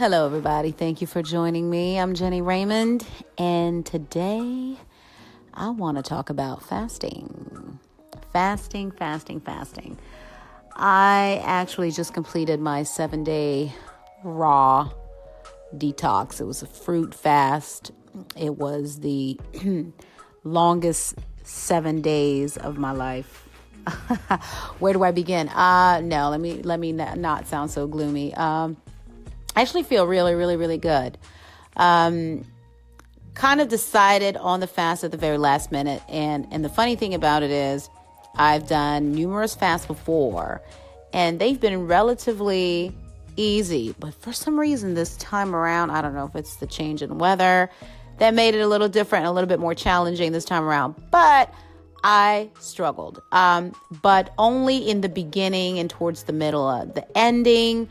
Hello, everybody. Thank you for joining me. I'm Jenny Raymond, and today I want to talk about fasting. Fasting, fasting, fasting. I actually just completed my seven day raw detox. It was a fruit fast, it was the longest seven days of my life. Where do I begin? Uh no, let me let me not sound so gloomy. Um I actually feel really, really, really good. Um, kind of decided on the fast at the very last minute, and and the funny thing about it is, I've done numerous fasts before, and they've been relatively easy. But for some reason, this time around, I don't know if it's the change in weather that made it a little different, a little bit more challenging this time around. But I struggled, um, but only in the beginning and towards the middle. of the ending,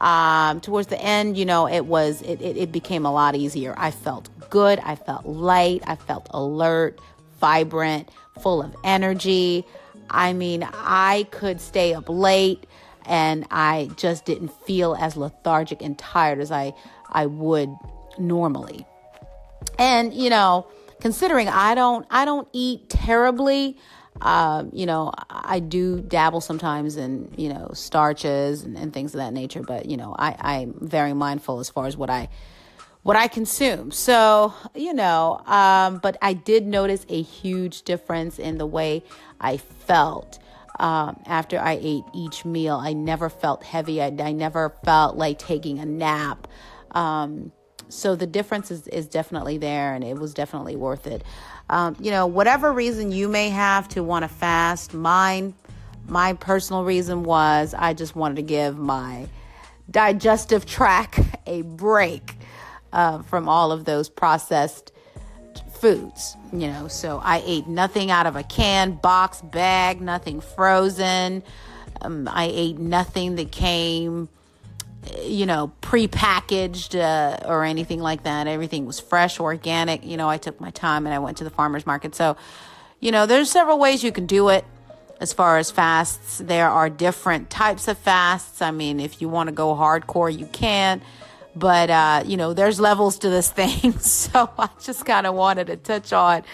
um, towards the end, you know, it was it, it, it became a lot easier. I felt good. I felt light. I felt alert, vibrant, full of energy. I mean, I could stay up late and I just didn't feel as lethargic and tired as I I would normally. And you know, considering I don't I don't eat terribly, um, you know, I do dabble sometimes in, you know, starches and, and things of that nature, but, you know, I, I'm very mindful as far as what I what I consume. So, you know, um, but I did notice a huge difference in the way I felt um, after I ate each meal. I never felt heavy. I, I never felt like taking a nap. Um, so the difference is, is definitely there and it was definitely worth it. Um, you know, whatever reason you may have to want to fast, mine, my personal reason was I just wanted to give my digestive tract a break uh, from all of those processed foods. You know, so I ate nothing out of a can, box, bag, nothing frozen. Um, I ate nothing that came you know, pre-packaged uh, or anything like that. Everything was fresh, organic. You know, I took my time and I went to the farmers market. So, you know, there's several ways you can do it as far as fasts. There are different types of fasts. I mean, if you want to go hardcore, you can. But uh, you know, there's levels to this thing. So I just kind of wanted to touch on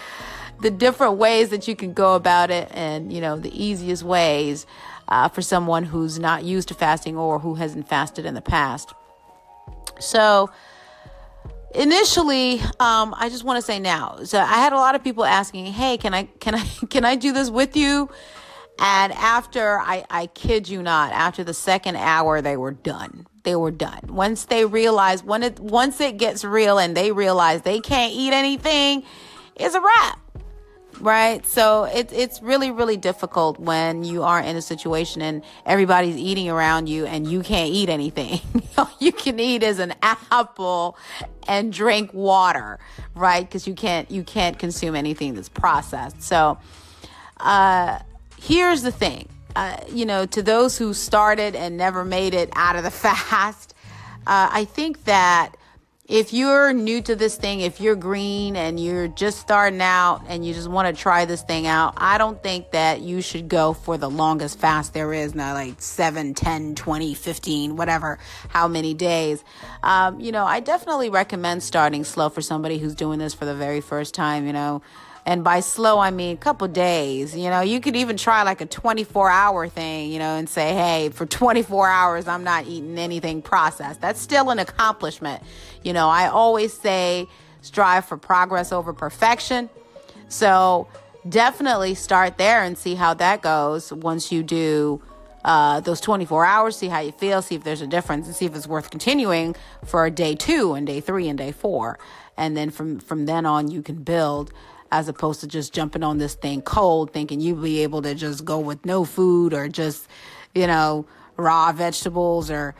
the different ways that you can go about it and, you know, the easiest ways uh, for someone who's not used to fasting or who hasn't fasted in the past. So, initially um, i just want to say now. So i had a lot of people asking hey can i can i can i do this with you? And after i i kid you not after the second hour they were done. They were done. Once they realize when it once it gets real and they realize they can't eat anything it's a wrap right? So it's it's really really difficult when you are in a situation and everybody's eating around you and you can't eat anything. All you can eat is an apple and drink water, right? Because you can't you can't consume anything that's processed. So uh, here's the thing, uh, you know, to those who started and never made it out of the fast, uh, I think that if you're new to this thing, if you're green and you're just starting out and you just want to try this thing out, I don't think that you should go for the longest fast there is now, like 7, 10, 20, 15, whatever, how many days. Um, you know, I definitely recommend starting slow for somebody who's doing this for the very first time, you know. And by slow, I mean a couple days. You know, you could even try like a 24 hour thing, you know, and say, hey, for 24 hours, I'm not eating anything processed. That's still an accomplishment. You know, I always say strive for progress over perfection. So definitely start there and see how that goes once you do uh, those 24 hours, see how you feel, see if there's a difference, and see if it's worth continuing for day two and day three and day four. And then from, from then on, you can build as opposed to just jumping on this thing cold, thinking you'd be able to just go with no food or just, you know, raw vegetables or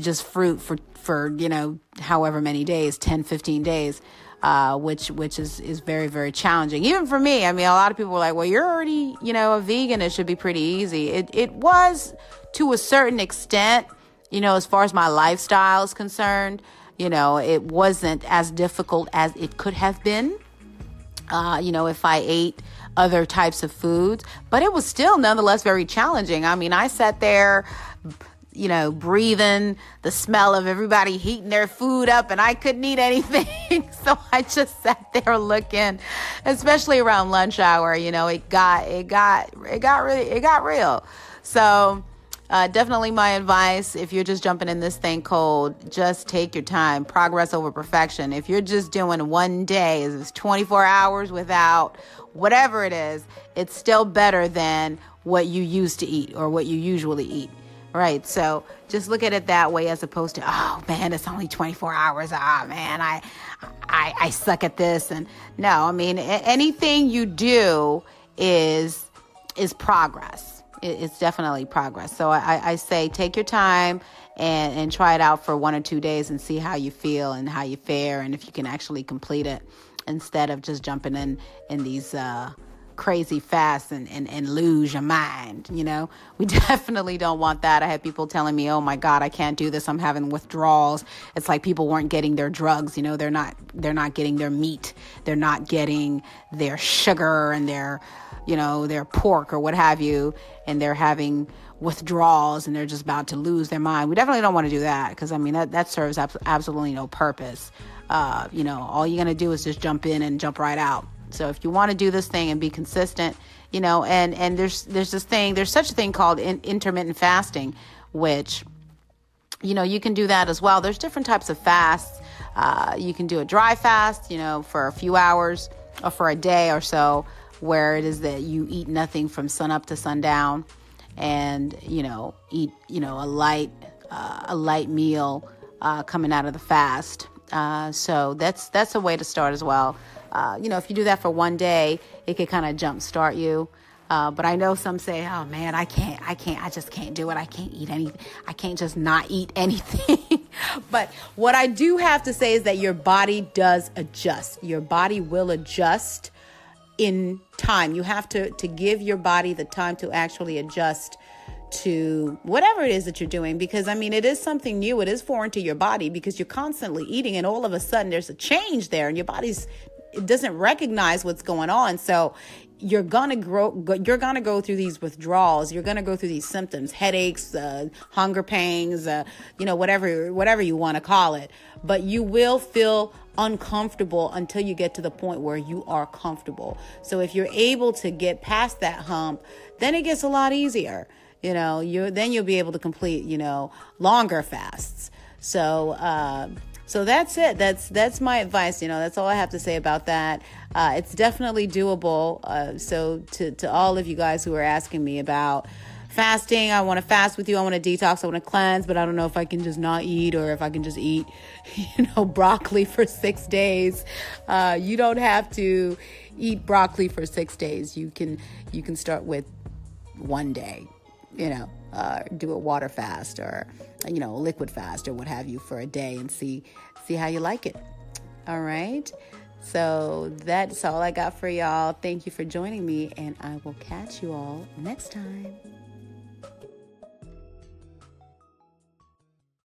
just fruit for, for, you know, however many days, 10, 15 days. Uh, which which is is very very challenging even for me. I mean, a lot of people were like, "Well, you're already you know a vegan. It should be pretty easy." It it was to a certain extent, you know, as far as my lifestyle is concerned. You know, it wasn't as difficult as it could have been uh, you know, if I ate other types of foods, but it was still nonetheless very challenging. I mean, I sat there you know, breathing the smell of everybody heating their food up and I couldn't eat anything. so I just sat there looking, especially around lunch hour, you know, it got, it got, it got really, it got real. So, uh, definitely my advice if you're just jumping in this thing cold, just take your time. Progress over perfection. If you're just doing one day, it's 24 hours without whatever it is, it's still better than what you used to eat or what you usually eat. Right. So just look at it that way as opposed to, oh man, it's only 24 hours. Ah, oh, man, I, I, I suck at this. And no, I mean, anything you do is, is progress. It's definitely progress. So I, I say take your time and, and try it out for one or two days and see how you feel and how you fare and if you can actually complete it instead of just jumping in in these uh, crazy fast and, and, and lose your mind. You know, we definitely don't want that. I had people telling me, oh my God, I can't do this. I'm having withdrawals. It's like people weren't getting their drugs. You know, they're not, they're not getting their meat. They're not getting their sugar and their, you know, their pork or what have you. And they're having withdrawals and they're just about to lose their mind. We definitely don't want to do that because I mean, that, that serves absolutely no purpose. Uh, you know, all you're going to do is just jump in and jump right out. So if you want to do this thing and be consistent, you know, and and there's there's this thing, there's such a thing called in, intermittent fasting, which you know you can do that as well. There's different types of fasts. Uh, you can do a dry fast, you know, for a few hours or for a day or so, where it is that you eat nothing from sun up to sundown, and you know eat you know a light uh, a light meal uh, coming out of the fast. Uh, so that's that's a way to start as well. Uh, you know, if you do that for one day, it could kind of jumpstart you. Uh, but I know some say, "Oh man, I can't, I can't, I just can't do it. I can't eat anything. I can't just not eat anything." but what I do have to say is that your body does adjust. Your body will adjust in time. You have to to give your body the time to actually adjust to whatever it is that you're doing because I mean it is something new it is foreign to your body because you're constantly eating and all of a sudden there's a change there and your body's it doesn't recognize what's going on. So you're gonna grow you're gonna go through these withdrawals. You're gonna go through these symptoms headaches uh, hunger pangs uh, you know whatever whatever you want to call it. But you will feel uncomfortable until you get to the point where you are comfortable. So if you're able to get past that hump then it gets a lot easier. You know you then you'll be able to complete you know longer fasts. So uh, so that's it. That's that's my advice. You know, that's all I have to say about that. Uh, it's definitely doable. Uh, so to to all of you guys who are asking me about fasting, I want to fast with you. I want to detox. I want to cleanse, but I don't know if I can just not eat or if I can just eat, you know, broccoli for six days. Uh, you don't have to eat broccoli for six days. You can you can start with one day. You know, uh, do a water fast or you know liquid fast or what have you for a day and see see how you like it. All right. So that's all I got for y'all. Thank you for joining me, and I will catch you all next time.